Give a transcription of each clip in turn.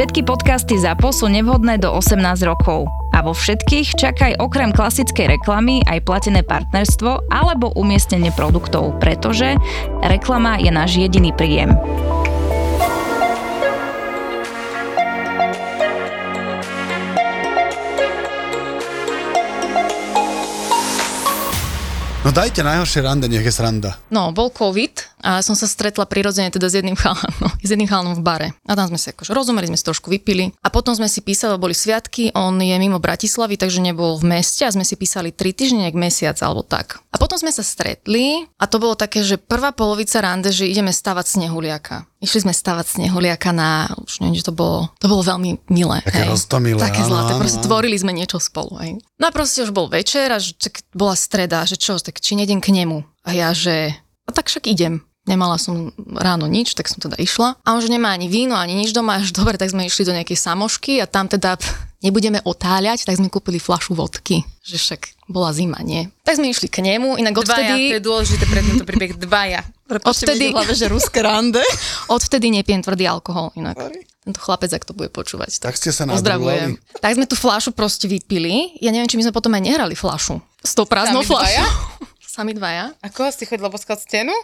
Všetky podcasty ZAPO sú nevhodné do 18 rokov. A vo všetkých čakaj okrem klasickej reklamy aj platené partnerstvo alebo umiestnenie produktov, pretože reklama je náš jediný príjem. No dajte najhoršie rande, nech je sranda. No, bol COVID a som sa stretla prirodzene teda s jedným chalanom, s jedným chalanom v bare. A tam sme sa akože rozumeli, sme si trošku vypili. A potom sme si písali, boli sviatky, on je mimo Bratislavy, takže nebol v meste a sme si písali tri týždne, nejak mesiac alebo tak. A potom sme sa stretli a to bolo také, že prvá polovica rande, že ideme stavať snehuliaka. Išli sme stavať snehuliaka na, už neviem, že to bolo, to bolo veľmi milé. Také roztomilé, Také zlaté, áno, proste áno. tvorili sme niečo spolu. Hej. No a proste už bol večer a že, tak bola streda, že čo, tak či nejdem k nemu. A ja, že a tak však idem. Nemala som ráno nič, tak som teda išla. A on že nemá ani víno, ani nič doma, až dobre, tak sme išli do nejakej samošky a tam teda pff, nebudeme otáľať, tak sme kúpili flašu vodky, že však bola zima, nie? Tak sme išli k nemu, inak Dvaja, to odvtedy, je dôležité pre tento príbeh. Dvaja. odvtedy, hlave, že ruské rande. odvtedy nepijem tvrdý alkohol inak. Tento chlapec, ak to bude počúvať. Tak ste sa Pozdravujem. nadrúvali. Tak sme tú fľašu proste vypili. Ja neviem, či my sme potom aj nehrali fľašu. S tou prázdnou Sami dvaja? fľašou. Sami dvaja. Ako si chodila boskať stenu?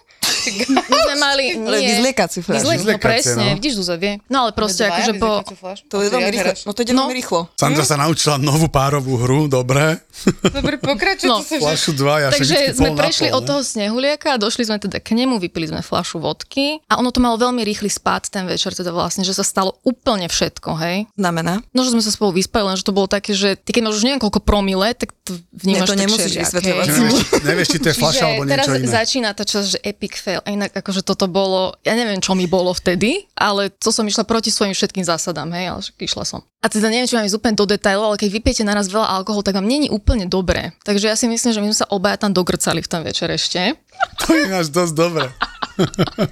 My sme mali... Ale vyzliekaciu fľašu. Vyzliek, no presne, no. vidíš, Zuzа vie. No ale proste akože po... To je veľmi rýchlo. No to ide No. veľmi rýchlo. Sandra sa naučila novú párovú hru, dobre. Dobre, pokračuj, No. Flašu dva, ja Takže sme prešli od ne? toho snehuliaka a došli sme teda k nemu, vypili sme fľašu vodky a ono to malo veľmi rýchly spád ten večer, teda vlastne, že sa stalo úplne všetko, hej. Znamená? No, že sme sa spolu vyspali, len že to bolo také, že ty keď máš už neviem koľko promile, tak to vnímaš Nie, to nemusíš vysvetľovať. Nevieš, či- nevieš, či to je fľaša alebo teraz niečo iné. začína tá časť, že epic fail. A inak akože toto bolo, ja neviem, čo mi bolo vtedy, ale to som išla proti svojim všetkým zásadám, hej, ale išla som. A teda neviem, či mám ísť úplne do detailov, ale keď vypijete naraz veľa alkoholu, tak vám není úplne dobré. Takže ja si myslím, že my sme sa obaja tam dogrcali v ten večer ešte. To je náš dosť dobre.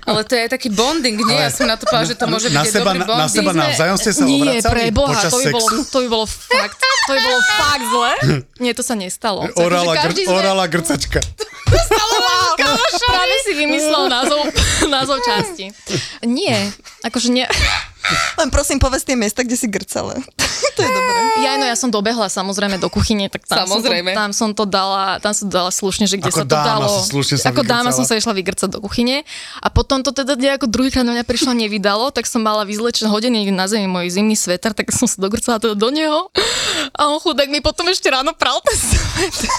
Ale to je taký bonding, nie? Ja som na to povedala, že to môže byť seba, dobrý na, na bonding. seba navzájom ste sa Nie, obracali pre Boha, počas to by, bolo, sexu? to by bolo fakt, to by bolo fakt zle. Nie, to sa nestalo. Orala, gr- sme- orala grcačka. Práve si vymyslel názov, názov časti. Nie, akože nie. Len prosím, povedz tie miesta, kde si grcala. to je dobré. Ja, no ja som dobehla samozrejme do kuchyne, tak tam, Samozrejme. Som, to, tam som to dala, tam som to dala slušne, že kde Ako sa to dáma dalo. si slušne sa ako dáma vygrcala. som sa išla vygrcať do kuchyne a potom to teda nejako druhýkrát na mňa prišlo nevydalo, tak som mala vyzlečený hodený na zemi môj zimný sveter, tak som sa dogrcala teda do neho a on chudák mi potom ešte ráno pral ten sveter.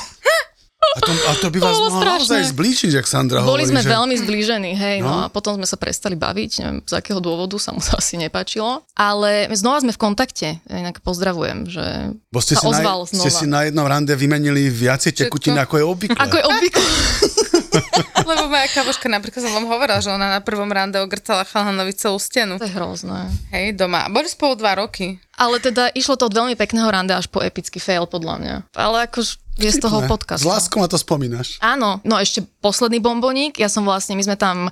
A to, a to by vás mohlo strašné. naozaj zblíčiť, jak Sandra Boli hovorí, sme že... veľmi zblížení, hej, no. No. a potom sme sa prestali baviť, neviem z akého dôvodu, sa mu to asi nepáčilo, ale znova sme v kontakte, inak pozdravujem, že Bo ste sa si, ozval na, znova. ste si na jednom rande vymenili viacej tekutín, ako je obvykle. Ako je obvykle. Lebo moja kamoška napríklad som vám hovorila, že ona na prvom rande ogrcala chalanovi celú stenu. To je hrozné. Hej, doma. Boli spolu dva roky. Ale teda išlo to od veľmi pekného rande až po epický fail, podľa mňa. Ale akož je z toho Ne? podcast. S láskou na to spomínaš. Áno, no ešte posledný bomboník, ja som vlastne, my sme tam,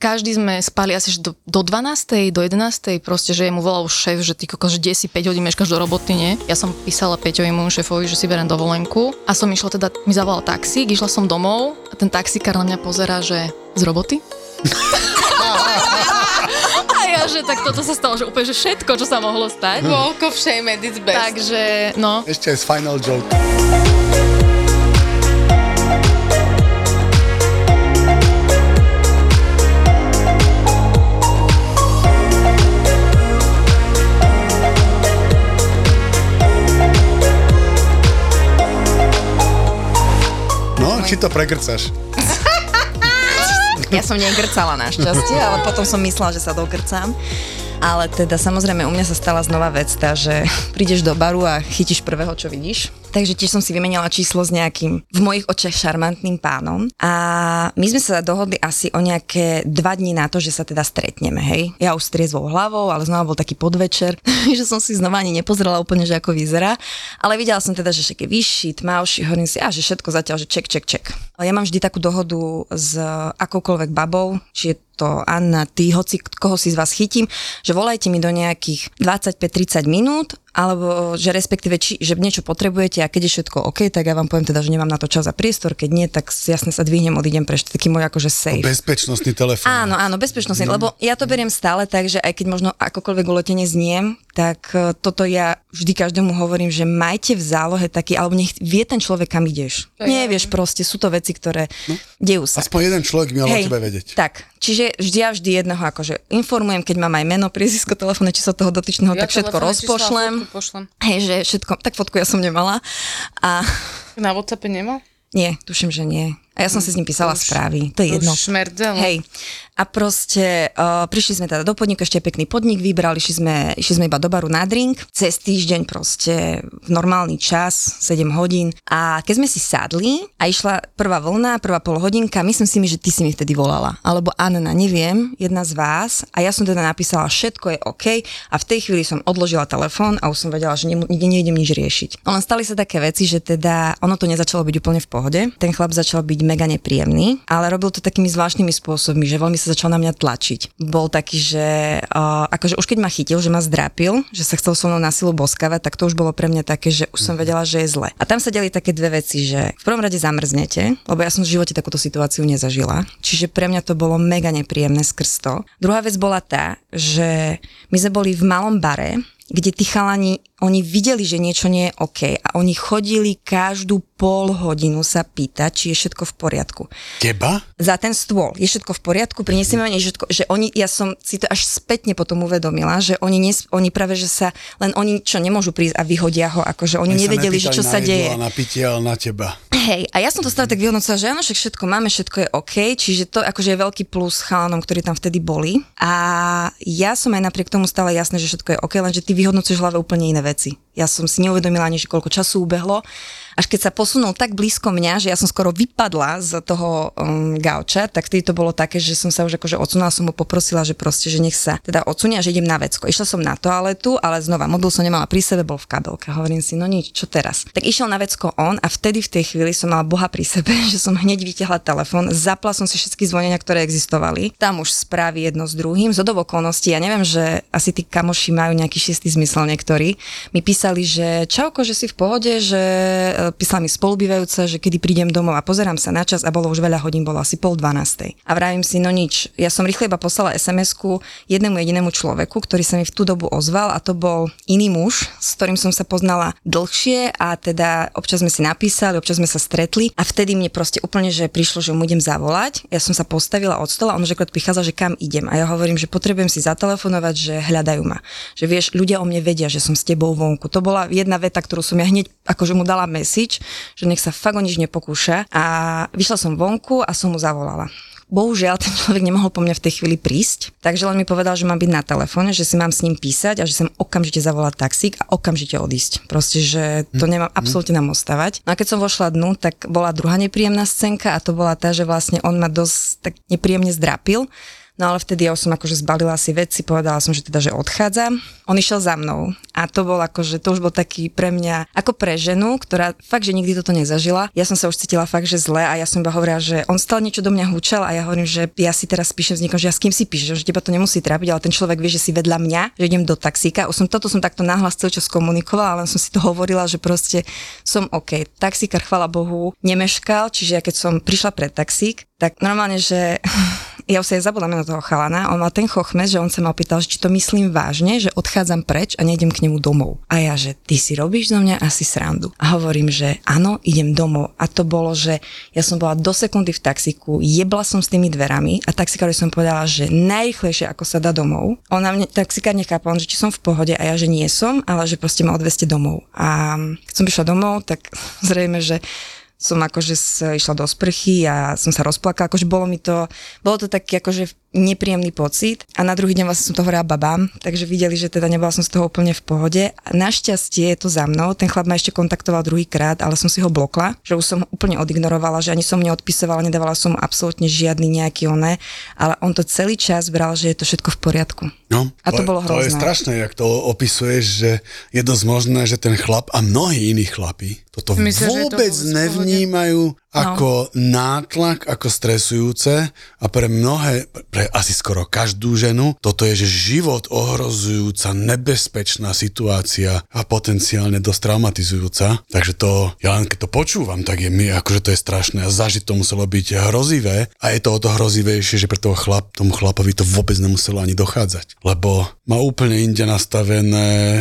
každý sme spali asi do, do 12. do 11. proste, že mu volal šéf, že ty kokos, že 10, 5 hodín meškáš do roboty, nie? Ja som písala Peťovi môjmu šéfovi, že si berem dovolenku a som išla teda, mi zavolal taxík, išla som domov a ten taxikár na mňa pozera, že z roboty? ja, že tak toto sa stalo, že úplne, že všetko, čo sa mohlo stať. Walk of shame its best. Takže, no, Ešte aj z Final Joke. Či to pregrcaš. Ja som negrcala našťastie, ale potom som myslela, že sa dogrcám. Ale teda samozrejme u mňa sa stala znova vec tá, že prídeš do baru a chytíš prvého, čo vidíš. Takže tiež som si vymenila číslo s nejakým v mojich očiach šarmantným pánom. A my sme sa dohodli asi o nejaké dva dní na to, že sa teda stretneme, hej. Ja už s hlavou, ale znova bol taký podvečer, že som si znova ani nepozrela úplne, že ako vyzerá. Ale videla som teda, že je vyšší, tmavší, hovorím si, a že všetko zatiaľ, že ček, ček, ček. Ja mám vždy takú dohodu s akoukoľvek babou, či je to Anna, ty, hoci koho si z vás chytím, že volajte mi do nejakých 25-30 minút, alebo že respektíve, či, že niečo potrebujete a keď je všetko OK, tak ja vám poviem teda, že nemám na to čas a priestor, keď nie, tak jasne sa dvihnem, odídem preč, taký môj akože safe. Bezpečnostný telefón. Áno, áno, bezpečnostný, lebo ja to beriem stále tak, že aj keď možno akokoľvek uletenie zniem, tak e, toto ja vždy každému hovorím, že majte v zálohe taký, alebo nech vie ten človek, kam ideš. To je Nevieš proste, sú to veci, ktoré no, dejú sa. Aspoň jeden človek by mal o tebe vedieť. Tak, čiže vždy ja vždy jedného akože informujem, keď mám aj meno, priezvisko, telefónne číslo toho dotyčného, tak všetko rozpošlem. pošlem. Hej, že všetko, tak fotku ja som nemala. A Na Whatsappe nemal? nie, tuším, že nie. A ja som si s ním písala už- správy, to je jedno. Hej. A proste uh, prišli sme teda do podniku, ešte pekný podnik vybrali, išli sme, išli sme iba do baru na drink, cez týždeň proste v normálny čas, 7 hodín. A keď sme si sadli a išla prvá vlna, prvá pol hodinka, myslím si mi, že ty si mi vtedy volala. Alebo Anna, neviem, jedna z vás. A ja som teda napísala, všetko je OK. A v tej chvíli som odložila telefón a už som vedela, že nikde nejdem nič riešiť. Len stali sa také veci, že teda ono to nezačalo byť úplne v pohode. Ten chlap začal byť mega nepríjemný, ale robil to takými zvláštnymi spôsobmi, že veľmi sa začal na mňa tlačiť. Bol taký, že uh, akože už keď ma chytil, že ma zdrápil, že sa chcel so mnou na silu boskavať, tak to už bolo pre mňa také, že už som vedela, že je zle. A tam sa diali také dve veci, že v prvom rade zamrznete, lebo ja som v živote takúto situáciu nezažila. Čiže pre mňa to bolo mega nepríjemné skrz to. Druhá vec bola tá, že my sme boli v malom bare, kde tí chalani, oni videli, že niečo nie je OK a oni chodili každú pol hodinu sa pýtať, či je všetko v poriadku. Teba? Za ten stôl, je všetko v poriadku, prinesieme mi všetko, že oni, ja som si to až spätne potom uvedomila, že oni, nes, oni práve, že sa, len oni čo, nemôžu prísť a vyhodia ho, akože oni Oni nevedeli, že čo sa deje. A na pitie, ale na teba. Hej, a ja som to stále tak vyhodnocila, že áno, však všetko máme, všetko je OK, čiže to akože je veľký plus chalanom, ktorí tam vtedy boli. A ja som aj napriek tomu stále jasné, že všetko je OK, lenže ty vyhodnocuješ hlave úplne iné veci. Ja som si neuvedomila ani, že koľko času ubehlo. Až keď sa posunul tak blízko mňa, že ja som skoro vypadla z toho um, gauča, tak vtedy to bolo také, že som sa už akože odsunula, som mu poprosila, že proste, že nech sa teda odsunia, že idem na vecko. Išla som na toaletu, ale znova, mobil som nemala pri sebe, bol v kabelke. Hovorím si, no nič, čo teraz? Tak išiel na vecko on a vtedy v tej chvíli som mala Boha pri sebe, že som hneď vytiahla telefón, zapla som si všetky zvonenia, ktoré existovali. Tam už správy jedno s druhým, z okolností, ja neviem, že asi tí kamoši majú nejaký šiestý zmysel niektorí. Mi písali, že čauko, že si v pohode, že písala mi spolubývajúca, že kedy prídem domov a pozerám sa na čas a bolo už veľa hodín, bolo asi pol dvanástej. A vravím si, no nič, ja som rýchle iba poslala SMS-ku jednému jedinému človeku, ktorý sa mi v tú dobu ozval a to bol iný muž, s ktorým som sa poznala dlhšie a teda občas sme si napísali, občas sme sa stretli a vtedy mne proste úplne, že prišlo, že mu idem zavolať. Ja som sa postavila od stola, on že prichádza, že kam idem a ja hovorím, že potrebujem si zatelefonovať, že hľadajú ma. Že vieš, ľudia o mne vedia, že som s tebou vonku. To bola jedna veta, ktorú som ja hneď akože mu dala message, že nech sa fakt o nič nepokúša a vyšla som vonku a som mu zavolala. Bohužiaľ, ten človek nemohol po mňa v tej chvíli prísť, takže len mi povedal, že mám byť na telefóne, že si mám s ním písať a že som okamžite zavolať taxík a okamžite odísť. Proste, že to nemám absolútne nám ostávať. No a keď som vošla dnu, tak bola druhá nepríjemná scénka a to bola tá, že vlastne on ma dosť tak nepríjemne zdrapil. No ale vtedy ja som akože zbalila si veci, povedala som, že teda, že odchádzam. On išiel za mnou a to bol akože, to už bol taký pre mňa, ako pre ženu, ktorá fakt, že nikdy toto nezažila. Ja som sa už cítila fakt, že zle a ja som iba hovorila, že on stále niečo do mňa húčal a ja hovorím, že ja si teraz píšem s niekým, že ja s kým si píšeš, že teba to nemusí trápiť, ale ten človek vie, že si vedľa mňa, že idem do taxíka. Už som toto som takto nahlas celý čas komunikovala, len som si to hovorila, že proste som OK. Taxíkar, chvala Bohu, nemeškal, čiže ja keď som prišla pred taxík, tak normálne, že ja už sa aj zabudám na toho chalana, on mal ten chochmes, že on sa ma opýtal, či to myslím vážne, že odchádzam preč a nejdem k nemu domov. A ja, že ty si robíš zo mňa asi srandu. A hovorím, že áno, idem domov. A to bolo, že ja som bola do sekundy v taxiku, jebla som s tými dverami a taxikárovi som povedala, že najrychlejšie ako sa dá domov. Ona mne, taxikár nechápal, že či som v pohode a ja, že nie som, ale že proste ma odveste domov. A keď som prišla domov, tak zrejme, že som akože išla do sprchy a som sa rozplakala, akože bolo mi to, bolo to taký akože nepríjemný pocit a na druhý deň vlastne som to hovorila babám, takže videli, že teda nebola som z toho úplne v pohode. A našťastie je to za mnou, ten chlap ma ešte kontaktoval druhýkrát, ale som si ho blokla, že už som ho úplne odignorovala, že ani som neodpisovala, nedávala som mu absolútne žiadny nejaký oné, ale on to celý čas bral, že je to všetko v poriadku. No, A to bolo To je hrozné. strašné, jak to opisuješ, že je dosť možné, že ten chlap a mnohí iní chlapi toto to vôbec pohode. nevnímajú ako nátlak, ako stresujúce a pre mnohé, pre asi skoro každú ženu, toto je, že život ohrozujúca, nebezpečná situácia a potenciálne dosť traumatizujúca. Takže to, ja len keď to počúvam, tak je mi, akože to je strašné a zažiť to muselo byť hrozivé a je to o to hrozivejšie, že pre toho chlap, tomu chlapovi to vôbec nemuselo ani dochádzať. Lebo má úplne inde nastavené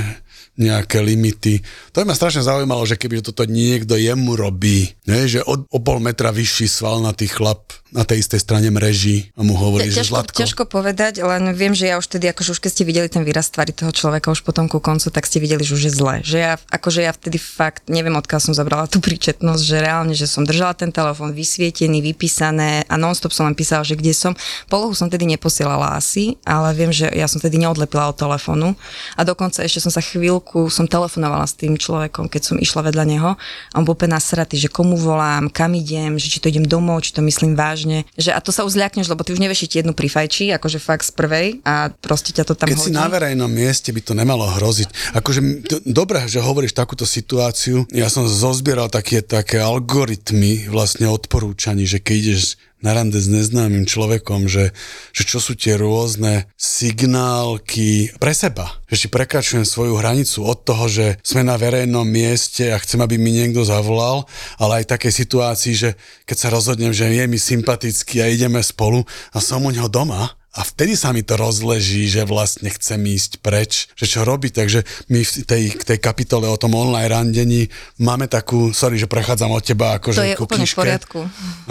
nejaké limity. To by ma strašne zaujímalo, že keby toto niekto jemu robí, ne? že o, o pol metra vyšší svalnatý chlap na tej istej strane mreží a mu hovorí, že ťažko, Zlatko. ťažko povedať, len viem, že ja už tedy, akože už keď ste videli ten výraz tvary toho človeka už potom ku koncu, tak ste videli, že už je zle. Že ja, akože ja vtedy fakt, neviem odkiaľ som zabrala tú príčetnosť, že reálne, že som držala ten telefón vysvietený, vypísané a nonstop som len písala, že kde som. Polohu som tedy neposielala asi, ale viem, že ja som tedy neodlepila od telefónu a dokonca ešte som sa chvíľku, som telefonovala s tým človekom, keď som išla vedľa neho a on bol úplne nasratý, že komu volám, kam idem, že či to idem domov, či to myslím vážne. Že, a to sa už zľakneš, lebo ty už nevieš ti jednu prifajči, akože fakt z prvej a proste ťa to tam Keď hodí. si na verejnom mieste, by to nemalo hroziť. Akože, d- dobré, že hovoríš takúto situáciu. Ja som zozbieral také, také algoritmy vlastne odporúčaní, že keď ideš na rande s neznámym človekom, že, že čo sú tie rôzne signálky pre seba. Že si prekračujem svoju hranicu od toho, že sme na verejnom mieste a chcem, aby mi niekto zavolal, ale aj také situácii, že keď sa rozhodnem, že je mi sympatický a ideme spolu a som u neho doma, a vtedy sa mi to rozleží, že vlastne chcem ísť preč, že čo robiť. Takže my v tej, k tej kapitole o tom online randení máme takú, sorry, že prechádzam od teba akože To je ku úplne v knižke, poriadku.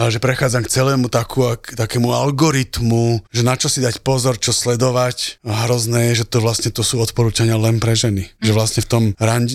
ale že prechádzam k celému takú, k takému algoritmu, že na čo si dať pozor, čo sledovať. A hrozné je, že to vlastne to sú odporúčania len pre ženy. Že vlastne v tom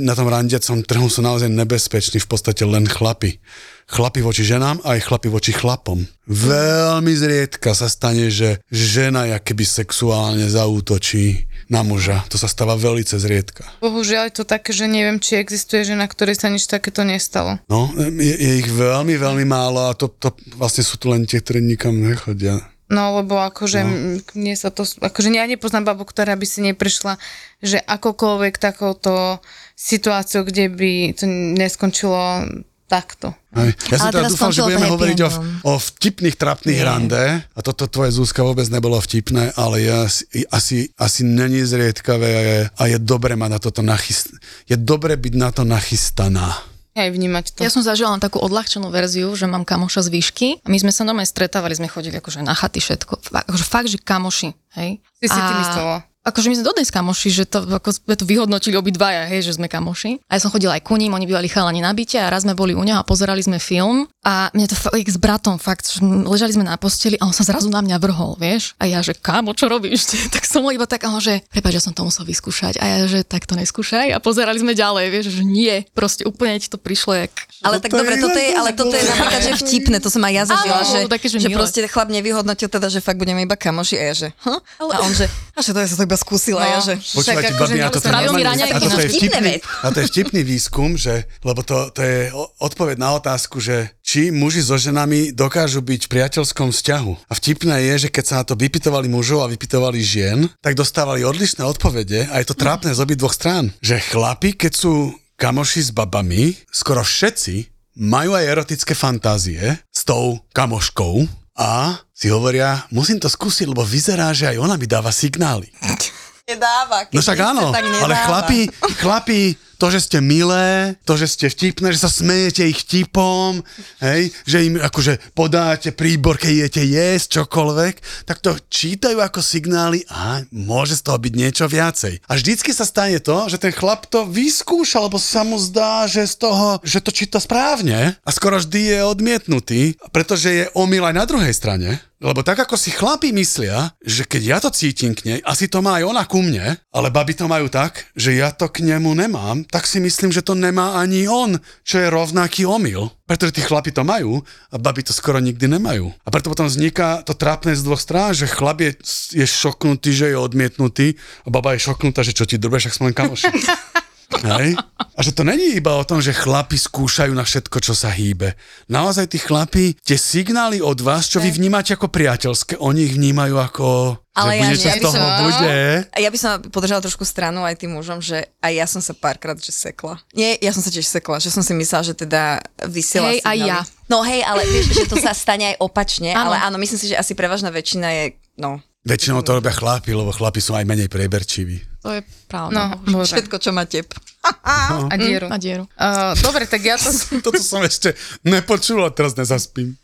na tom randiacom trhu sú naozaj nebezpeční v podstate len chlapi chlapi voči ženám a aj chlapi voči chlapom. Veľmi zriedka sa stane, že žena keby sexuálne zaútočí na muža. To sa stáva veľmi zriedka. Bohužiaľ je to také, že neviem, či existuje žena, ktorej sa nič takéto nestalo. No, je, je ich veľmi, veľmi málo a to, to vlastne sú tu len tie, ktorí nikam nechodia. No, lebo akože no. mne sa to, akože ja nepoznám babu, ktorá by si neprišla, že akokoľvek takouto situáciou, kde by to neskončilo takto. Aj. Ja som Ale teda dúfal, že budeme hovoriť o, o vtipných, trapných Nie. rande a toto tvoje Zúska vôbec nebolo vtipné, ale je asi, asi, asi není zriedkavé a je, a je dobre mať na toto nachyst... Je dobre byť na to nachystaná. Aj vnímať to. Ja som zažila len takú odľahčenú verziu, že mám kamoša z výšky a my sme sa normálne stretávali, sme chodili akože na chaty všetko. Fakt, akože fakt, že kamoši, hej. Ty si a... ty myslela. Akože my sme dodnes kamoši, že to, ako sme to vyhodnotili obidvaja, hej, že sme kamoši. A ja som chodila aj ku ním, oni bývali chalani na byte a raz sme boli u neho a pozerali sme film a mne to fakt, s bratom fakt, že ležali sme na posteli a on sa zrazu na mňa vrhol, vieš. A ja, že kámo, čo robíš? tak som iba tak, on, že prepáč, ja som to musel vyskúšať. A ja, že tak to neskúšaj. A pozerali sme ďalej, vieš, že nie, proste úplne ti to prišlo jak... Ale No tak to dobre, je toto je, ale toto je napríklad, že vtipné, to som aj ja zažila, že, také, že že proste chlap nevyhodnotil teda, že fakt budeme iba kamoši a ja, že huh? A on, že, a že to ja som to iba skúsila, No. ja, že Počúvajte, akože babi, a toto je vtipný, vec. a to je vtipný výskum, že, lebo to, to je odpoveď na otázku, že či muži so ženami dokážu byť v priateľskom vzťahu. A vtipné je, že keď sa na to vypitovali mužov a vypitovali žien, tak dostávali odlišné odpovede a je to trápne z obidvoch strán. Že chlapi, keď sú kamoši s babami, skoro všetci majú aj erotické fantázie s tou kamoškou a si hovoria, musím to skúsiť, lebo vyzerá, že aj ona mi dáva signály. nedáva. No však áno, ale chlapi, chlapi, to, že ste milé, to, že ste vtipné, že sa smejete ich vtipom, hej, že im akože podáte príbor, keď idete jesť, čokoľvek, tak to čítajú ako signály a môže z toho byť niečo viacej. A vždycky sa stane to, že ten chlap to vyskúša, lebo sa mu zdá, že z toho, že to číta správne a skoro vždy je odmietnutý, pretože je omyl aj na druhej strane. Lebo tak ako si chlapi myslia, že keď ja to cítim k nej, asi to má aj ona ku mne, ale baby to majú tak, že ja to k nemu nemám, tak si myslím, že to nemá ani on, čo je rovnaký omyl. Pretože tí chlapi to majú a baby to skoro nikdy nemajú. A preto potom vzniká to trápne z dvoch strán, že chlap je, je šoknutý, že je odmietnutý a baba je šoknutá, že čo ti drbeš, ak sme len kamoši. Hej? A že to není iba o tom, že chlapi skúšajú na všetko, čo sa hýbe. Naozaj tí chlapi, tie signály od vás, čo vy vnímate ako priateľské, oni ich vnímajú ako... Ale že ja bude, čo ja z by toho som- bude. Ja by som podržala trošku stranu aj tým mužom, že aj ja som sa párkrát že sekla. Nie, ja som sa tiež sekla, že som si myslela, že teda vysiela Hej, aj signály. ja. No hej, ale vieš, že to sa stane aj opačne, Áno. ale áno, myslím si, že asi prevažná väčšina je, no, Väčšinou to robia chlapi, lebo chlapi sú aj menej preberčiví. To je pravda. No, bože. všetko, čo má tep. A dieru. Na dieru. Uh, dobre, tak ja to... Toto som ešte nepočul a teraz nezaspím.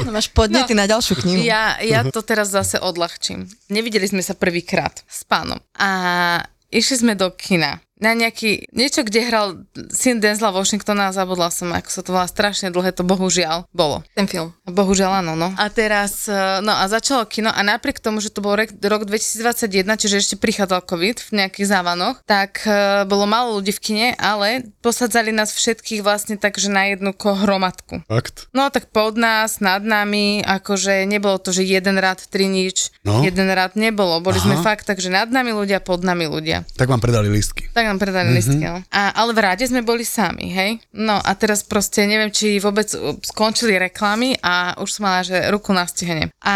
No, máš podnety no. na ďalšiu knihu. Ja, ja to teraz zase odľahčím. Nevideli sme sa prvýkrát s pánom. A išli sme do kina na nejaký, niečo, kde hral syn Denzla Washingtona a zabudla som, ako sa to volá, strašne dlhé to bohužiaľ bolo. Ten film. Bohužiaľ áno, no. A teraz, eh, no a začalo kino a napriek tomu, že to bol rok, rok 2021, čiže ešte prichádzal COVID v nejakých závanoch, tak eh, bolo málo ľudí v kine, ale posadzali nás všetkých vlastne tak, že na jednu hromadku. Fakt? No tak pod nás, nad nami, akože nebolo to, že jeden rad, tri nič, No. jeden rad nebolo. Boli Aha. sme fakt tak, že nad nami ľudia, pod nami ľudia. Tak vám predali listky. Tak nám predali mm-hmm. listky, no. a, ale v rade sme boli sami, hej? No a teraz proste neviem, či vôbec uh, skončili reklamy a už som mala, že ruku na stihne. A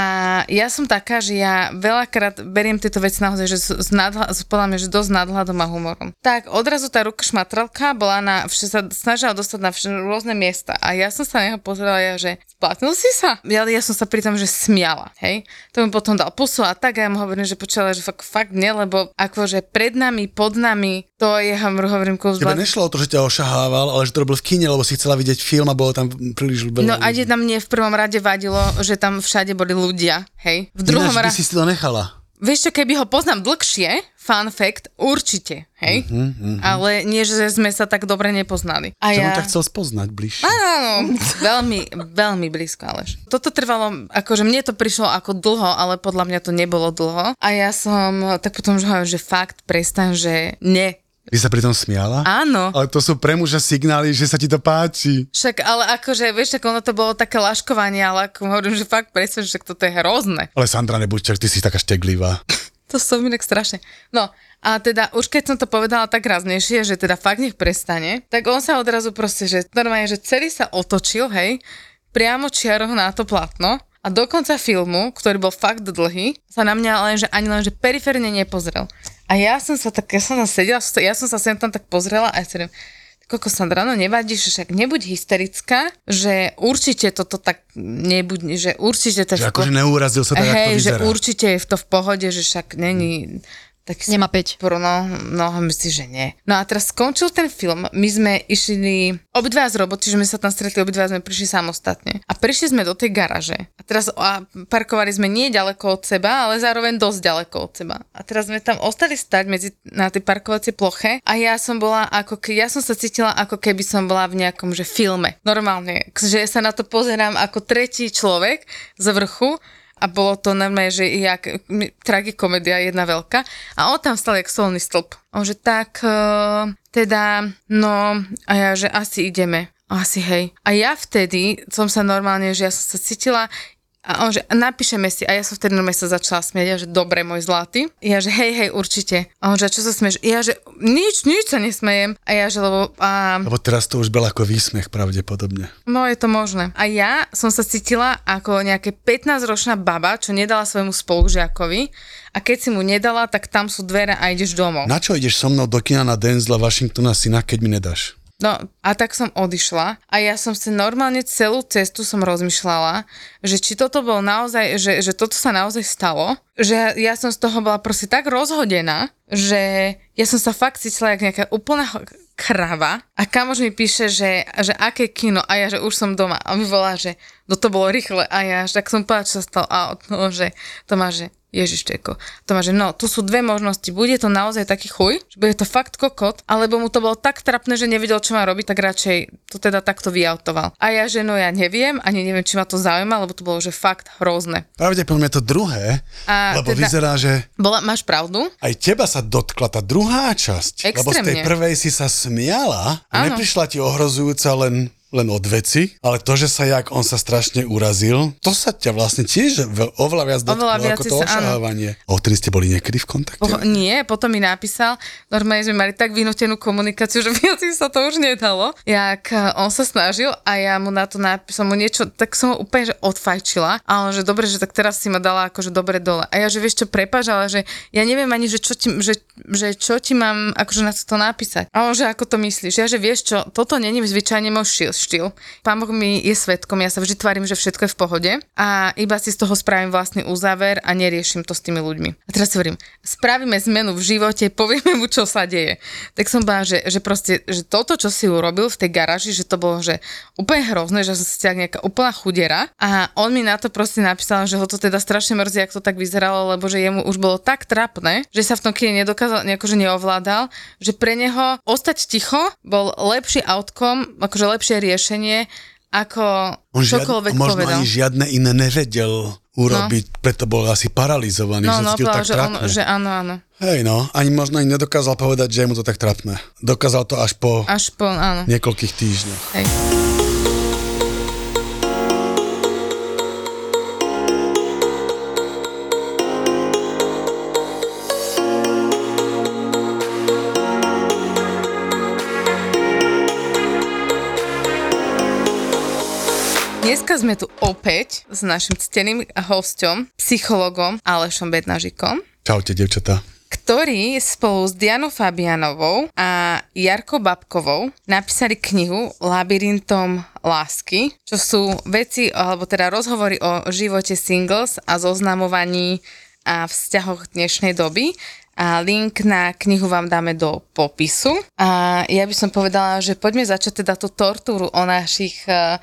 ja som taká, že ja veľakrát beriem tieto veci naozaj, že s, s nadhľa, podľa mňa, že dosť nadhľadom a humorom. Tak odrazu tá ruka šmatralka bola na, vš- sa snažila dostať na vš- rôzne miesta a ja som sa na neho pozerala, ja, že splatnil si sa? Ja, ja som sa pri tom, že smiala, hej? To mi potom dal pusu a tak a ja mu hovorím, že počala, že fakt, fakt nie, lebo akože pred nami, pod nami, to je, mu hovorím, kus Tebe nešlo o to, že ťa ošahával, ale že to robil v kine, lebo si chcela vidieť film a bolo tam príliš veľa No a na mne v prvom rade vadilo, že tam všade boli ľudia, hej? V druhom rade... si si to nechala. Vieš čo, keby ho poznám dlhšie, fun fact, určite, hej? Mm-hmm, Ale nie, že sme sa tak dobre nepoznali. A Že ja... ťa chcel spoznať bližšie. Áno, veľmi, veľmi blízko, Aleš. Toto trvalo, akože mne to prišlo ako dlho, ale podľa mňa to nebolo dlho. A ja som tak potom už hovorím, že fakt, prestaň, že ne. Ty sa pri tom smiala? Áno. Ale to sú pre muža signály, že sa ti to páči. Však, ale akože, vieš, tak ono to bolo také laškovanie, ale ako hovorím, že fakt prestaň, že toto je hrozné. Ale Sandra, nebuď čak, ty si taká šteglivá. To som inak strašne. No, a teda už keď som to povedala tak raznejšie, že teda fakt nech prestane, tak on sa odrazu proste, že normálne, že celý sa otočil, hej, priamo čiarou na to platno a do konca filmu, ktorý bol fakt dlhý, sa na mňa len, že ani len, že periférne nepozrel. A ja som sa tak, ja som tam sedela, ja som sa sem tam tak pozrela a ja si hovorím, Koko Sandra, no nevadí, že však nebuď hysterická, že určite toto tak nebuď, že určite to Že v akože neurazil sa tak, Hej, to že vyzerá. určite je to v pohode, že však není... Tak Nemá 5. Pro, no, no, myslím, že nie. No a teraz skončil ten film, my sme išli obidva z roboty, čiže sme sa tam stretli, obidva sme prišli samostatne. A prišli sme do tej garaže. A teraz a parkovali sme nie ďaleko od seba, ale zároveň dosť ďaleko od seba. A teraz sme tam ostali stať medzi, na tej parkovacej ploche a ja som bola ako ke, ja som sa cítila ako keby som bola v nejakom že filme. Normálne, že sa na to pozerám ako tretí človek z vrchu a bolo to normálne, že jak tragikomédia jedna veľká a on tam stal jak solný stĺp. On že tak, uh, teda, no a ja, že asi ideme. Asi hej. A ja vtedy som sa normálne, že ja som sa cítila, a on že napíšeme si a ja som vtedy normálne sa začala smieť, ja že dobre môj zlatý. Ja že hej, hej, určite. A on že čo sa smieš? Ja že nič, nič sa nesmejem. A ja že lebo a, Lebo teraz to už bol ako výsmech pravdepodobne. No, je to možné. A ja som sa cítila ako nejaké 15-ročná baba, čo nedala svojmu spolužiakovi a keď si mu nedala, tak tam sú dvere a ideš domov. Na čo ideš so mnou do kina na Denzla Washingtona syna, keď mi nedáš? No a tak som odišla a ja som si normálne celú cestu som rozmýšľala, že či toto bol naozaj, že, že toto sa naozaj stalo, že ja, ja som z toho bola proste tak rozhodená, že ja som sa fakt cítila jak nejaká úplná krava. A kamož mi píše, že, že aké kino a ja, že už som doma. A mi volá, že no to bolo rýchle. A ja, že tak som povedala, čo sa stalo. A no, že to má, že Ježiš Čeko. To má, že no, tu sú dve možnosti. Bude to naozaj taký chuj, že bude to fakt kokot, alebo mu to bolo tak trapné, že nevedel, čo má robiť, tak radšej to teda takto vyautoval. A ja, že no ja neviem, ani neviem, či ma to zaujíma, lebo to bolo, že fakt hrozné. Pravdepodobne to druhé, A lebo teda- vyzerá, že Bola, máš pravdu? aj teba sa dotkla tá druhá časť. Lebo z tej Extrémne. prvej si sa smiala a Áno. neprišla ti ohrozujúca len len od veci, ale to, že sa jak on sa strašne urazil, to sa ťa vlastne tiež veľ- oveľa viac dotklo ako to áno. ošahávanie. A odtedy ste boli niekedy v kontakte? Po, nie, potom mi napísal, normálne sme mali tak vynútenú komunikáciu, že viac sa to už nedalo, jak eh, on sa snažil a ja mu na to napísal mu niečo, tak som ho úplne že odfajčila a on, že dobre, že tak teraz si ma dala akože dobre dole. A ja, že vieš čo, prepáč, ale že ja neviem ani, že čo ti, že, že čo ti mám akože na to napísať. A on, že ako to myslíš? Ja, že vieš čo, toto není zvyčajne môj štýl, štýl. Pán Boh mi je svetkom, ja sa vždy tvárim, že všetko je v pohode a iba si z toho spravím vlastný uzáver a neriešim to s tými ľuďmi. A teraz si hovorím, spravíme zmenu v živote, povieme mu, čo sa deje. Tak som bola, že, že proste, že toto, čo si urobil v tej garáži, že to bolo, že úplne hrozné, že som si tak nejaká úplná chudera a on mi na to proste napísal, že ho to teda strašne mrzí, ak to tak vyzeralo, lebo že jemu už bolo tak trapné, že sa v tom kine nedokázal, nejako, že neovládal, že pre neho ostať ticho bol lepší outcome, akože lepšie riešenie, ako On žiad, čokoľvek možno povedal. ani žiadne iné nevedel urobiť, no. preto bol asi paralizovaný, No, že no, cítil tak že, on, trápne. že áno, áno. Hej no, ani možno ani nedokázal povedať, že je mu to tak trapné. Dokázal to až po Až po, áno. niekoľkých týždňoch. Hej. Dneska sme tu opäť s našim cteným hosťom, psychologom Alešom Bednažikom, Čaute, devčatá. ktorí spolu s Dianou Fabianovou a Jarkou Babkovou napísali knihu Labyrintom lásky, čo sú veci, alebo teda rozhovory o živote singles a zoznamovaní a vzťahoch dnešnej doby. A link na knihu vám dáme do popisu. A ja by som povedala, že poďme začať teda tú tortúru o našich eh,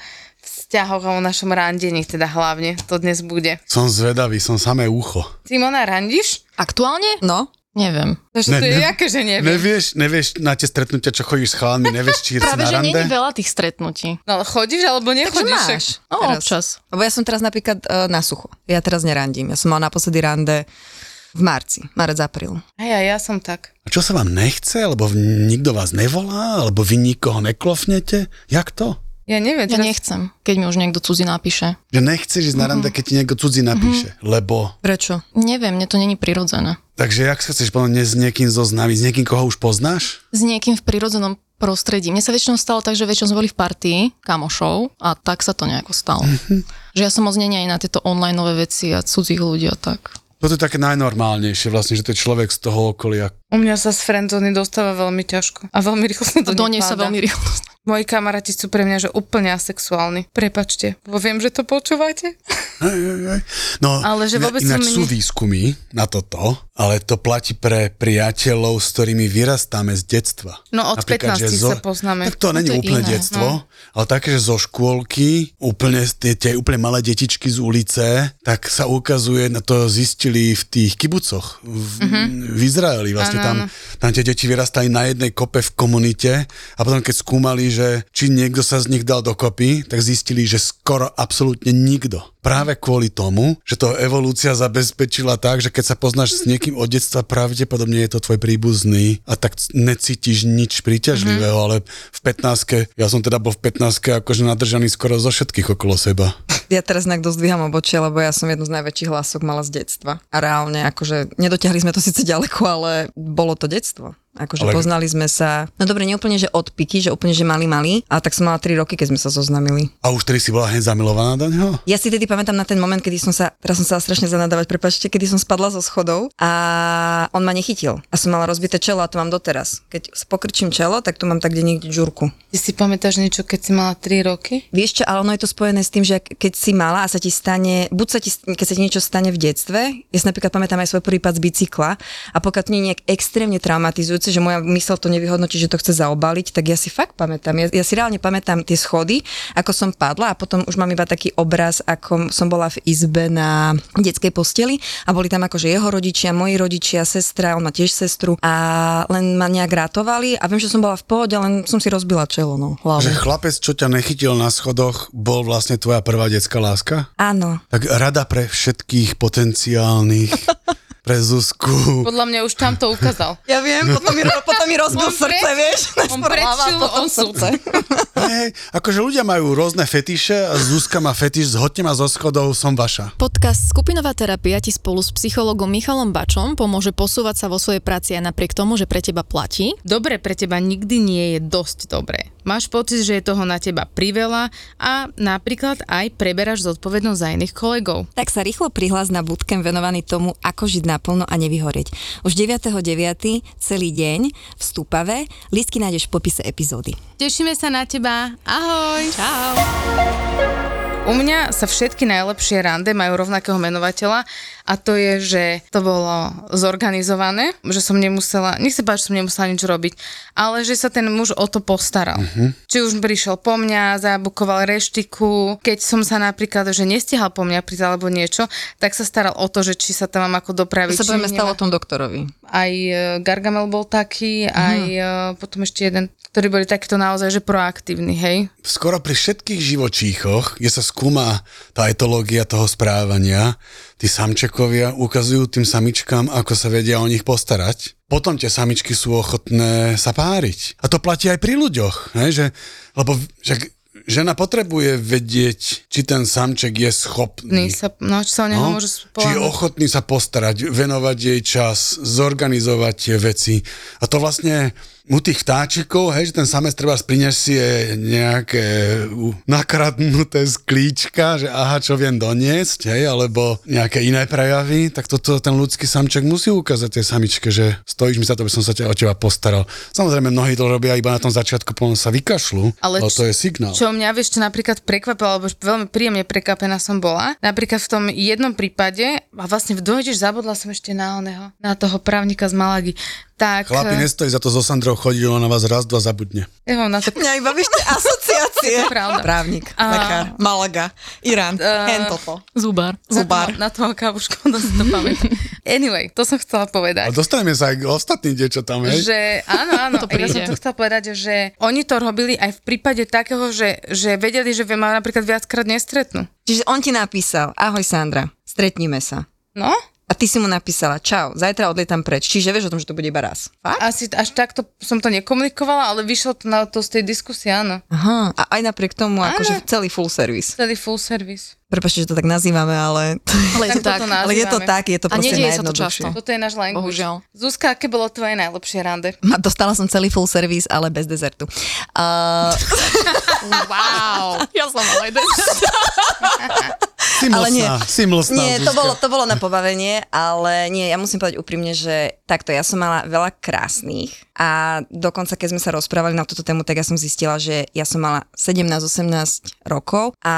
vzťahoch a o našom randení, teda hlavne to dnes bude. Som zvedavý, som samé ucho. Simona, randíš? Aktuálne? No, Neviem. Takže to je jaké, že neviem. Nevieš, nevieš na tie stretnutia, čo chodíš s chalánmi, nevieš, či Práve, na že rande? není veľa tých stretnutí. No chodíš alebo takže nechodíš? však? máš. No, teraz. občas. Lebo ja som teraz napríklad uh, na sucho. Ja teraz nerandím. Ja som mal naposledy rande v marci, marec, apríl. Aj, aj, ja som tak. A čo sa vám nechce? Alebo nikto vás nevolá? Alebo vy nikoho neklofnete? Jak to? Ja neviem. Ja teraz- nechcem, keď mi už niekto cudzí napíše. Že nechceš ísť na rande, keď ti niekto cudzí napíše. Lebo... Prečo? Neviem, mne to není prirodzené. Takže jak sa chceš potom s niekým zoznámiť? S niekým, koho už poznáš? S niekým v prirodzenom prostredí. Mne sa väčšinou stalo tak, že väčšinou sme boli v partii kamošov a tak sa to nejako stalo. že ja som moc není aj na tieto online veci a cudzích ľudí a tak. Toto je také najnormálnejšie vlastne, že to je človek z toho okolia. U mňa sa z friendzony dostáva veľmi ťažko. A veľmi rýchlo sa to do nej sa veľmi rýchlo Moji kamaráti sú pre mňa že úplne asexuálni. Prepačte, lebo viem, že to počúvate. No, Ale že vôbec som sú mne- výskumy na toto, ale to platí pre priateľov, s ktorými vyrastáme z detstva. No, od 15 že sa poznáme. Tak to No, není to úplne iné, detstvo, ale také, že zo škôlky, úplne tie, tie úplne malé detičky z ulice, tak sa ukazuje, na to zistili v tých kibucoch v, v Izraeli. Vlastne Áno, tam, tam tie deti vyrastali na jednej kope v komunite a potom keď skúmali, že či niekto sa z nich dal dokopy, tak zistili, že skoro absolútne nikto. Práve kvôli tomu, že to evolúcia zabezpečila tak, že keď sa poznáš s niekým od detstva, pravdepodobne je to tvoj príbuzný a tak necítiš nič príťažlivého, Mhm. mm-hmm. ale v 15 ja som teda bol v 15 akože nadržaný skoro zo všetkých okolo seba. Ja teraz nejak dozdvíham obočie, lebo ja som jednu z najväčších hlások mala z detstva. A reálne, akože nedotiahli sme to síce ďaleko, ale bolo to detstvo. Akože Ale- poznali sme sa, no dobre, neúplne, že od piky, že úplne, že mali mali, a tak som mala 3 roky, keď sme sa zoznamili. A už tedy si bola hneď zamilovaná do neho? Ja si tedy pamätám na ten moment, kedy som sa, teraz som sa strašne zanadávať, prepačte, kedy som spadla zo schodov a on ma nechytil. A som mala rozbité čelo a to mám doteraz. Keď pokrčím čelo, tak tu mám tak kde niekde žurku. Ty si pamätáš niečo, keď si mala 3 roky? Vieš čo, ale ono je to spojené s tým, že keď si mala a sa ti stane, buď sa ti, keď sa ti niečo stane v detstve, ja si napríklad pamätám aj svoj prvý pád z bicykla a pokiaľ to nie je nejak extrémne traumatizujúce, že moja mysel to nevyhodnotí, že to chce zaobaliť, tak ja si fakt pamätám. Ja, ja si reálne pamätám tie schody, ako som padla a potom už mám iba taký obraz, ako som bola v izbe na detskej posteli a boli tam akože jeho rodičia, moji rodičia, sestra, on má tiež sestru a len ma nejak rátovali a viem, že som bola v pohode, len som si rozbila čelo, no, hlavu. Že chlapec, čo ťa nechytil na schodoch, bol vlastne tvoja prvá detská láska? Áno, Tak rada pre všetkých potenciálnych, pre Zuzku. Podľa mňa už tam to ukázal. Ja viem, potom mi, potom mi rozbil On srdce, pre- vieš. on potom osud. srdce. hej, akože ľudia majú rôzne fetiše a Zuzka má fetiš, zhodte ma zo schodov, som vaša. Podcast Skupinová terapia ti spolu s psychologom Michalom Bačom pomôže posúvať sa vo svojej práci aj napriek tomu, že pre teba platí. Dobre pre teba nikdy nie je dosť dobré. Máš pocit, že je toho na teba priveľa a napríklad aj preberáš zodpovednosť za iných kolegov. Tak sa rýchlo prihlás na bootcamp venovaný tomu, ako žiť naplno a nevyhorieť. Už 9.9. celý deň v Stupave. Lístky nájdeš v popise epizódy. Tešíme sa na teba. Ahoj. Čau. U mňa sa všetky najlepšie rande majú rovnakého menovateľa a to je, že to bolo zorganizované, že som nemusela, nech sa páči, že som nemusela nič robiť, ale že sa ten muž o to postaral. Uh-huh. Či už prišiel po mňa, zabukoval reštiku, keď som sa napríklad, že nestihal po mňa prísť alebo niečo, tak sa staral o to, že či sa tam mám ako dopraviť. To sa budeme nemá- o tom doktorovi. Aj e, Gargamel bol taký, uh-huh. aj e, potom ešte jeden, ktorí boli takto naozaj, že proaktívni, hej. skoro pri všetkých živočíchoch, kde sa skúma tá etológia toho správania, tí samčekovia ukazujú tým samičkám, ako sa vedia o nich postarať. Potom tie samičky sú ochotné sa páriť. A to platí aj pri ľuďoch, ne? Že, lebo však žena potrebuje vedieť, či ten samček je schopný. Sa, no, či sa o neho No, môžu či je ochotný sa postarať, venovať jej čas, zorganizovať tie veci. A to vlastne u tých vtáčikov, hej, že ten samec treba prinesie nejaké nakradnuté sklíčka, že aha, čo viem doniesť, hej, alebo nejaké iné prejavy, tak toto ten ľudský samček musí ukázať tej samičke, že stojíš mi za to, aby som sa ťa, o teba postaral. Samozrejme, mnohí to robia iba na tom začiatku, potom sa vykašľú, ale, Ale ale to je signál. Čo mňa vieš, čo napríklad prekvapilo, alebo veľmi príjemne prekvapená som bola. Napríklad v tom jednom prípade, a vlastne dojdeš, zabudla som ešte na oného, na toho právnika z Malagy. Tak, Chlapi, eh, nestojí za to so Sandrou chodilo na vás raz, dva zabudne. ja mám na to Mňa iba vyšte asociácie. To pravda. Právnik, A- lekár, Malaga, Irán, A- hen toto. Zubar. Zubár. Na, to, na toho kavušku, to si to pamätám. Anyway, to som chcela A povedať. dostaneme sa aj k ostatným dievčatám, hej? Že áno, áno, To ja som to chcela povedať, že oni to robili aj v prípade takého, že, že vedeli, že ma napríklad viackrát nestretnú. Čiže on ti napísal, ahoj Sandra, stretníme sa. No, A ty si mu napísala, čau, zajtra odlietam preč. Čiže vieš o tom, že to bude iba raz. Fakt? asi až takto som to nekomunikovala, ale vyšlo to na to z tej diskusie, áno. Aha, a aj napriek tomu, akože celý full service. Celý full service. Prepačte, že to tak nazývame, ale, Ale je to tak. ale je to tak, je to A proste nedieje sa to často. Toto je náš language. Bohužiaľ. Zuzka, aké bolo tvoje najlepšie rande? A dostala som celý full service, ale bez dezertu. Uh, Wow. Ja som ale Si Ale nie. mlsná, si mlsná, Nie, to bolo, to bolo na pobavenie, ale nie, ja musím povedať úprimne, že takto, ja som mala veľa krásnych a dokonca keď sme sa rozprávali na túto tému, tak ja som zistila, že ja som mala 17-18 rokov a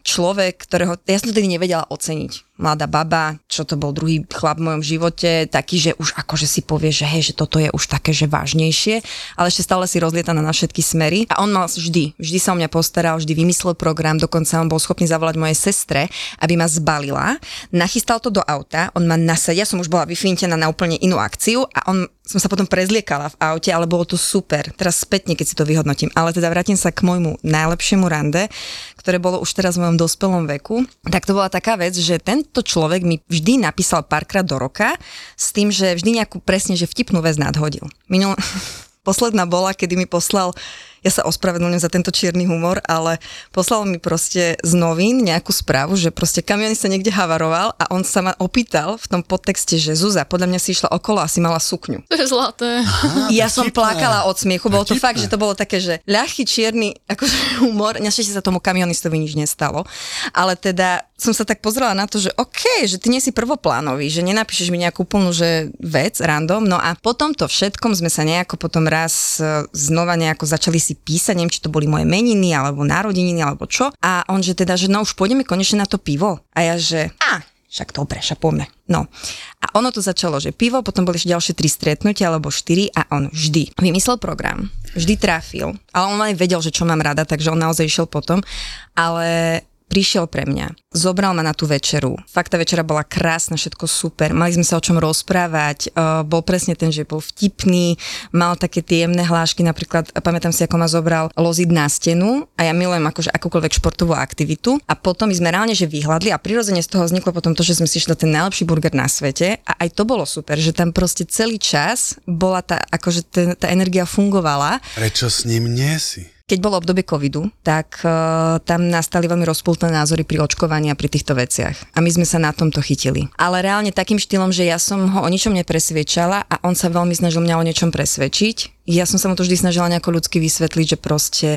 človek, ktorého, ja som tedy nevedela oceniť. Mladá baba, čo to bol druhý chlap v mojom živote, taký, že už akože si povie, že hej, že toto je už také, že vážnejšie, ale ešte stále si rozlietaná na všetky smery. A on mal vždy, vždy sa o mňa postaral, vždy vymyslel program, dokonca on bol schopný zavolať mojej sestre, aby ma zbalila, nachystal to do auta, on ma nasadil, ja som už bola vyfintená na úplne inú akciu a on som sa potom prezliekala v aute, ale bolo to super. Teraz spätne, keď si to vyhodnotím. Ale teda vrátim sa k môjmu najlepšiemu rande, ktoré bolo už teraz v mojom dospelom veku. Tak to bola taká vec, že tento človek mi vždy napísal párkrát do roka s tým, že vždy nejakú presne, že vtipnú vec nadhodil. Minul... Posledná bola, kedy mi poslal ja sa ospravedlňujem za tento čierny humor, ale poslal mi proste z novín nejakú správu, že proste kamionista niekde havaroval a on sa ma opýtal v tom podtexte, že Zuza, podľa mňa si išla okolo a si mala sukňu. To je zlaté. Ja som plakala od smiechu, bolo to fakt, že to bolo také, že ľahký čierny akože humor, našťastie sa tomu kamionistovi nič nestalo, ale teda som sa tak pozrela na to, že OK, že ty nie si prvoplánový, že nenapíšeš mi nejakú plnú že vec, random, no a po tomto všetkom sme sa nejako potom raz e, znova nejako začali si písať, či to boli moje meniny, alebo narodeniny, alebo čo, a on, že teda, že no už pôjdeme konečne na to pivo, a ja, že a, však dobre, však poďme. No. A ono to začalo, že pivo, potom boli ešte ďalšie tri stretnutia, alebo štyri a on vždy vymyslel program, vždy trafil, ale on aj vedel, že čo mám rada, takže on naozaj išiel potom, ale prišiel pre mňa, zobral ma na tú večeru. Fakt tá večera bola krásna, všetko super. Mali sme sa o čom rozprávať. Uh, bol presne ten, že bol vtipný, mal také tie hlášky, napríklad pamätám si, ako ma zobral loziť na stenu a ja milujem akože akúkoľvek športovú aktivitu. A potom my sme reálne že vyhľadli a prirodzene z toho vzniklo potom to, že sme si išli na ten najlepší burger na svete a aj to bolo super, že tam proste celý čas bola tá, akože ten, tá energia fungovala Prečo s ním nie si? Keď bolo obdobie covidu, tak uh, tam nastali veľmi rozpultné názory pri očkovaní a pri týchto veciach. A my sme sa na tomto chytili. Ale reálne takým štýlom, že ja som ho o ničom nepresviečala a on sa veľmi snažil mňa o niečom presvedčiť. Ja som sa mu to vždy snažila nejako ľudsky vysvetliť, že proste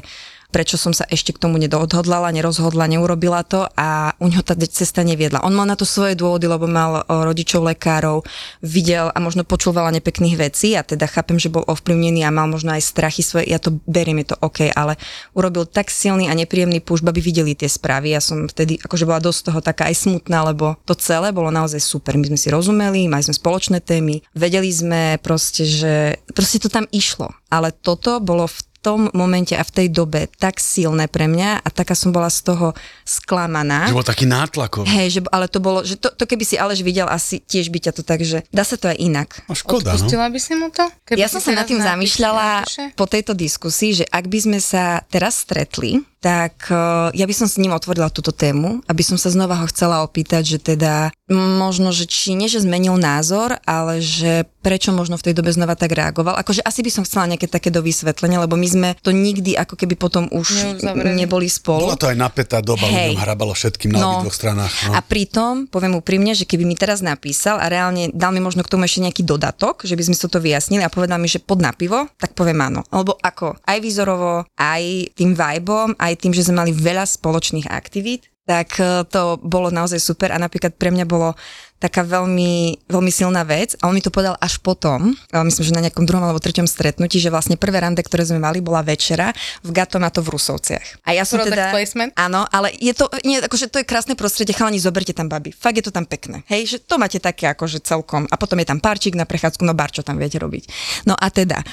prečo som sa ešte k tomu nedohodlala, nerozhodla, neurobila to a u neho tá cesta neviedla. On mal na to svoje dôvody, lebo mal rodičov lekárov, videl a možno počul nepekných vecí a teda chápem, že bol ovplyvnený a mal možno aj strachy svoje, ja to beriem, je to OK, ale urobil tak silný a nepríjemný púšť, aby videli tie správy. Ja som vtedy akože bola dosť toho taká aj smutná, lebo to celé bolo naozaj super. My sme si rozumeli, mali sme spoločné témy, vedeli sme proste, že proste to tam išlo. Ale toto bolo v tom momente a v tej dobe tak silné pre mňa a taká som bola z toho sklamaná. Že bol taký nátlakový. Hej, že, ale to bolo, že to, to keby si Aleš videl, asi tiež by ťa to tak, že dá sa to aj inak. No škoda, no. Odpustila by si mu to? Keby Ja som sa nad tým zamýšľala napíše? po tejto diskusii, že ak by sme sa teraz stretli, tak uh, ja by som s ním otvorila túto tému, aby som sa znova ho chcela opýtať, že teda možno, že či nie, že zmenil názor, ale že prečo možno v tej dobe znova tak reagoval. Akože asi by som chcela nejaké také dovysvetlenie, lebo my sme to nikdy ako keby potom už Neuzavreli. neboli spolu. Bola to aj napätá doba, Hej. ľuďom hrabalo všetkým na No. obidvoch stranách. No. A pritom, poviem úprimne, že keby mi teraz napísal a reálne dal mi možno k tomu ešte nejaký dodatok, že by sme si to vyjasnili a povedal mi, že pod na pivo, tak poviem áno. Alebo ako, aj výzorovo, aj tým vibom, aj tým, že sme mali veľa spoločných aktivít, tak eh, to bolo naozaj super a napríklad pre mňa bolo taká veľmi, veľmi silná vec a on mi to povedal až potom, myslím, že na nejakom druhom alebo treťom stretnutí, že vlastne prvé rande, ktoré sme mali, bola večera v Gatomato v Rusovciach. A ja som Product teda... placement? Áno, ale je to, nie, akože to je krásne prostredie, chalani, zoberte tam baby. Fakt je to tam pekné. Hej, že to máte také akože celkom. A potom je tam parčík na prechádzku, no bar, čo tam viete robiť. No a teda.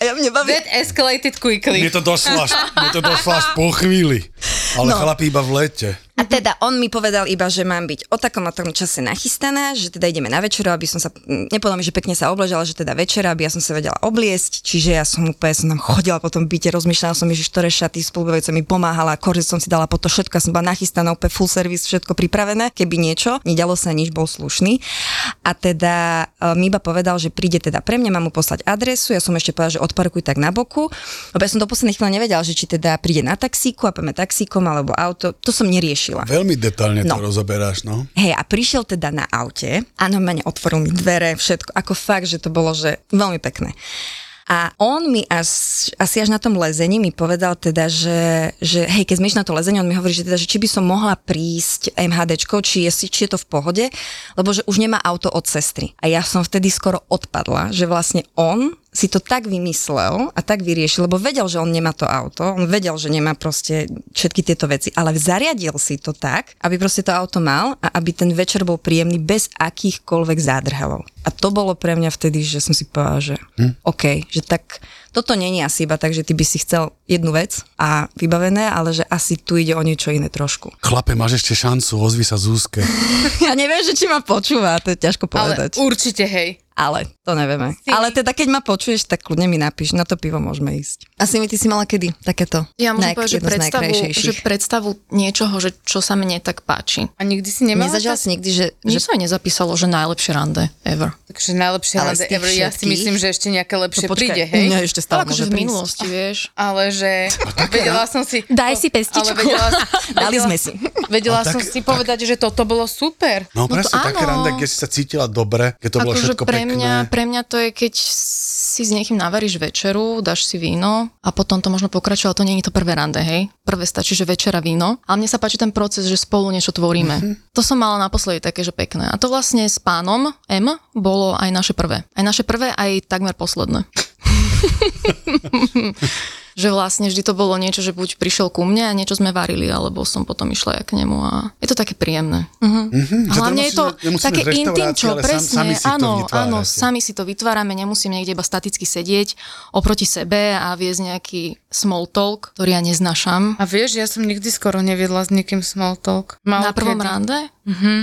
Ja mne baví. That escalated quickly. Mne to došlo až, mne to došlo až po chvíli. Ale No. chlapi iba v lete. A teda on mi povedal iba, že mám byť o takom a takom čase nachystaná, že teda ideme na večeru, aby som sa, nepovedal mi, že pekne sa obležala, že teda večera, aby ja som sa vedela obliesť, čiže ja som úplne, som tam chodila po tom byte, rozmýšľala som, že ktoré šaty spolubojúca mi pomáhala, kože som si dala po to všetko, som bola nachystaná, úplne full service, všetko pripravené, keby niečo, nedalo sa nič, bol slušný. A teda e, mi iba povedal, že príde teda pre mňa, mám mu poslať adresu, ja som ešte povedala, že odparkuj tak na boku, lebo ja som do poslednej chvíle nevedela, že či teda príde na taxíku a poďme taxíkom alebo auto, to som neriešila. Veľmi detálne to No. rozoberáš, no. Hej, a prišiel teda na aute a normálne otvoril mi dvere, všetko, ako fakt, že to bolo, že veľmi pekné. A on mi až, asi až na tom lezení mi povedal teda, že, že hej, keď sme išli na to lezenie, on mi hovorí, že teda, že či by som mohla prísť MHDčko, či je, či je to v pohode, lebo že už nemá auto od sestry. A ja som vtedy skoro odpadla, že vlastne on si to tak vymyslel a tak vyriešil, lebo vedel, že on nemá to auto, on vedel, že nemá proste všetky tieto veci, ale zariadil si to tak, aby proste to auto mal a aby ten večer bol príjemný bez akýchkoľvek zádrhelov. A to bolo pre mňa vtedy, že som si povedala, že hm? OK, že tak toto není asi iba tak, že ty by si chcel jednu vec a vybavené, ale že asi tu ide o niečo iné trošku. Chlape, máš ešte šancu, ozvi sa Zúske. Ja neviem, že či ma počúva, to je ťažko Ale povedať. určite, hej. Ale to nevieme. Ale teda keď ma počuješ, tak kľudne mi napíš, na to pivo môžeme ísť. Asi mi ty si mala kedy takéto? Ja môžem Najk- povedať, že predstavu, že predstavu niečoho, že čo sa mne tak páči. A nikdy si nemala Nezažila tak? si nikdy, že, Že že sa mi nezapísalo, že najlepšie rande ever. Takže najlepšie Ale rande ever. Ja si všetkých- myslím, že ešte nejaké lepšie No počkaj, príde, hej? mne ešte stále Ale akože môže v minulosti, vieš. Ale že vedela som si... Daj si pestičku. vedela, Dali sme si. vedela som si povedať, že toto bolo super. No, to presne, také rande, kde si sa cítila dobre, keď to bolo všetko pre pekné. Mňa, pre mňa to je, keď si s niekým navaríš večeru, dáš si víno a potom to možno pokračuje, ale to nie je to prvé rande, hej. Prvé stačí, že večera víno. A mne sa páči ten proces, že spolu niečo tvoríme. Mhm. To som mala naposledy také, že pekné. A to vlastne s pánom M bolo aj naše prvé. Aj naše prvé, aj takmer posledné. že vlastne vždy to bolo niečo, že buď prišiel ku mne a niečo sme varili, alebo som potom išla ja k nemu a je to také príjemné. Mhm, že Hlavne je to také v reštaurácii, intim, čo ale presne, sam, sami si to áno, vytvárate. áno, sami si to vytvárame, nemusím niekde iba staticky sedieť oproti sebe a viesť nejaký small talk, ktorý ja neznášam. A vieš, ja som nikdy skoro neviedla s nikým small talk. Málo Na prvom kedy. rande?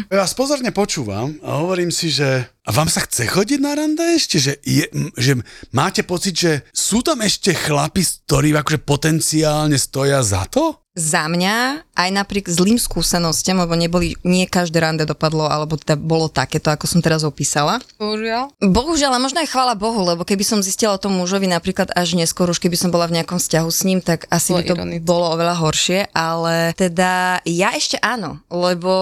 Ja vás pozorne počúvam a hovorím si, že a vám sa chce chodiť na rande ešte? Že, je, že máte pocit, že sú tam ešte chlapi, ktorí akože potenciálne stoja za to? Za mňa, aj napriek zlým skúsenostiam, lebo neboli, nie každé rande dopadlo, alebo teda bolo takéto, ako som teraz opísala. Bohužiaľ. Bohužiaľ, a možno aj chvála Bohu, lebo keby som zistila o tom mužovi napríklad až neskôr, už keby som bola v nejakom vzťahu s ním, tak asi Bolo by to ironické. bolo oveľa horšie, ale teda ja ešte áno, lebo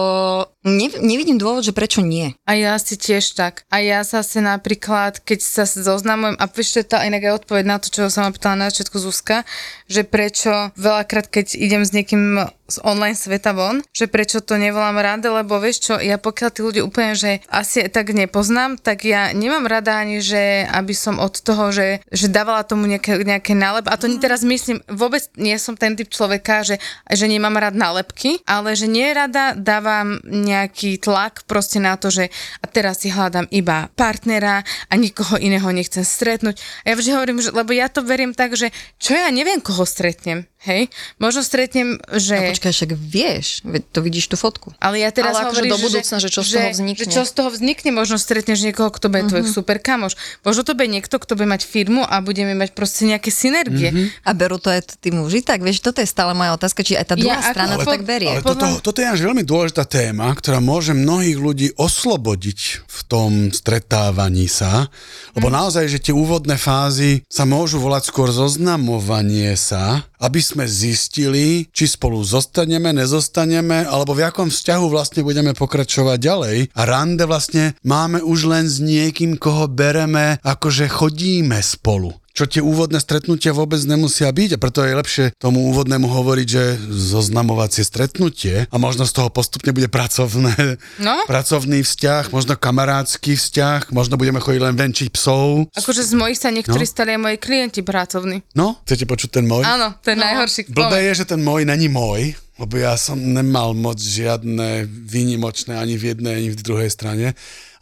ne, nevidím dôvod, že prečo nie. A ja si tiež tak. A ja zase napríklad, keď sa zoznamujem, a vieš, to je tá inak aj odpoveď na to, čo som ma pýtala na začiatku Zuzka, že prečo veľakrát, keď idem s niekým z online sveta von, že prečo to nevolám rande, lebo vieš čo, ja pokiaľ tí ľudia úplne, že asi tak nepoznám, tak ja nemám rada ani, že aby som od toho, že, že dávala tomu nejaké, nejaké nálep, a to Mhm. teraz myslím, vôbec nie som ten typ človeka, že, že nemám rád nálepky, ale že nie rada dávam nejaký tlak proste na to, že a teraz si hľadám iba partnera a nikoho iného nechcem stretnúť. A ja vždy hovorím, že, lebo ja to verím tak, že čo ja neviem, koho stretnem, hej? Možno stretnem, že... A počkaj, však vieš, to vidíš tú fotku. Ale ja teraz Ale akože hovorím, do budúcna, že čo z toho vznikne. Že čo z toho vznikne, možno stretneš niekoho, kto bude tvoj super kamoš. Možno to bude niekto, kto bude mať firmu a budeme mať proste nejaké synergie. A berú to aj tí muži, tak vieš, toto je stále moja otázka, či aj tá druhá Ja strana to tak berie. Ale toto, toto je až veľmi dôležitá téma, ktorá môže mnohých ľudí oslobodiť v tom stretávaní sa, lebo naozaj, že tie úvodné fázy sa môžu volať skôr zoznamovanie sa, aby sme zistili, či spolu zostaneme, nezostaneme, alebo v akom vzťahu vlastne budeme pokračovať ďalej. A rande vlastne máme už len s niekým, koho bereme, akože chodíme spolu čo tie úvodné stretnutia vôbec nemusia byť a preto je lepšie tomu úvodnému hovoriť, že zoznamovacie stretnutie a možno z toho postupne bude pracovné, No. pracovný vzťah, možno kamarátsky vzťah, možno budeme chodiť len venčiť psov. Akože z mojich sa niektorí No. stali aj moji klienti pracovní. No, chcete počuť ten môj? Áno, je no. najhorší Blbé je, že ten môj není môj, lebo ja som nemal moc žiadne výnimočné ani v jednej, ani v druhej strane.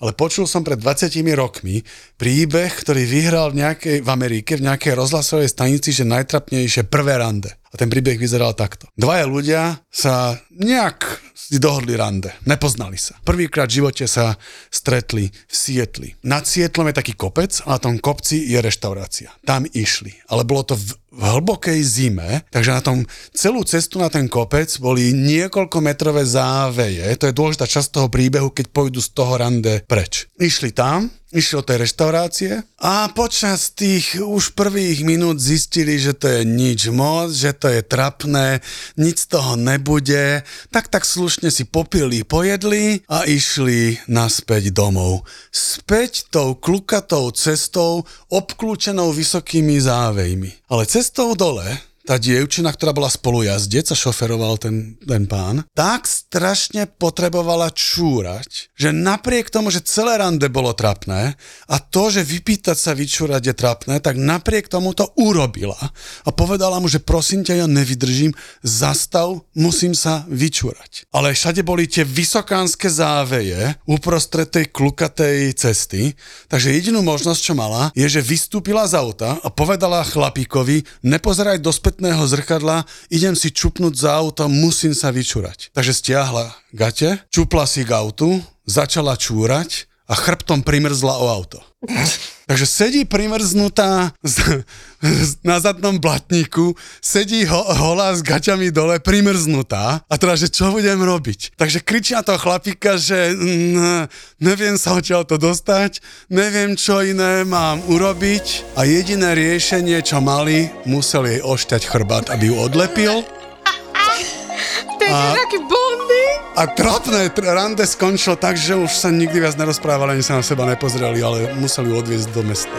Ale počul som pred 20 rokmi príbeh, ktorý vyhral v, nejakej, v Amerike v nejakej rozhlasovej stanici, že najtrapnejšie prvé rande. A ten príbeh vyzeral takto. Dvaja ľudia sa nejak si dohodli rande. Nepoznali sa. Prvýkrát v živote sa stretli v Sietli. Nad Sietlom je taký kopec a na tom kopci je reštaurácia. Tam išli. Ale bolo to v, v hlbokej zime, takže na tom celú cestu na ten kopec boli niekoľko metrové záveje. To je dôležitá časť toho príbehu, keď pôjdu z toho rande preč. Išli tam, išli do tej reštaurácie a počas tých už prvých minút zistili, že to je nič moc, že to je trapné, nič z toho nebude, tak tak slušne si popili, pojedli a išli naspäť domov. Späť tou klukatou cestou, obklúčenou vysokými závejmi. Ale cestou dole tá dievčina, ktorá bola spolujazdec a šoferoval ten, ten pán, tak strašne potrebovala čúrať, že napriek tomu, že celé rande bolo trapné a to, že vypýtať sa vyčúrať je trapné, tak napriek tomu to urobila a povedala mu, že prosím ťa, ja nevydržím, zastav, musím sa vyčúrať. Ale všade boli tie vysokánske záveje uprostred tej klukatej cesty, takže jedinú možnosť, čo mala, je, že vystúpila z auta a povedala chlapíkovi, nepozeraj do spätného zrkadla, idem si čupnúť za auto, musím sa vyčúrať. Takže stiahla gate, čupla si k autu, začala čúrať a chrbtom primrzla o auto. Takže sedí primrznutá z, z, na zadnom blatníku, sedí ho, holá s gaťami dole, primrznutá a teda, že čo budem robiť? Takže kričí na toho chlapíka, že mm, neviem sa odtiaľ to dostať, neviem čo iné mám urobiť a jediné riešenie, čo mali, musel jej ošťať chrbát, aby ju odlepil. To je A- taký bondy. A trapné tr- rande skončilo tak, že už sa nikdy viac nerozprávali, ani sa na seba nepozreli, ale museli odviezť do mesta.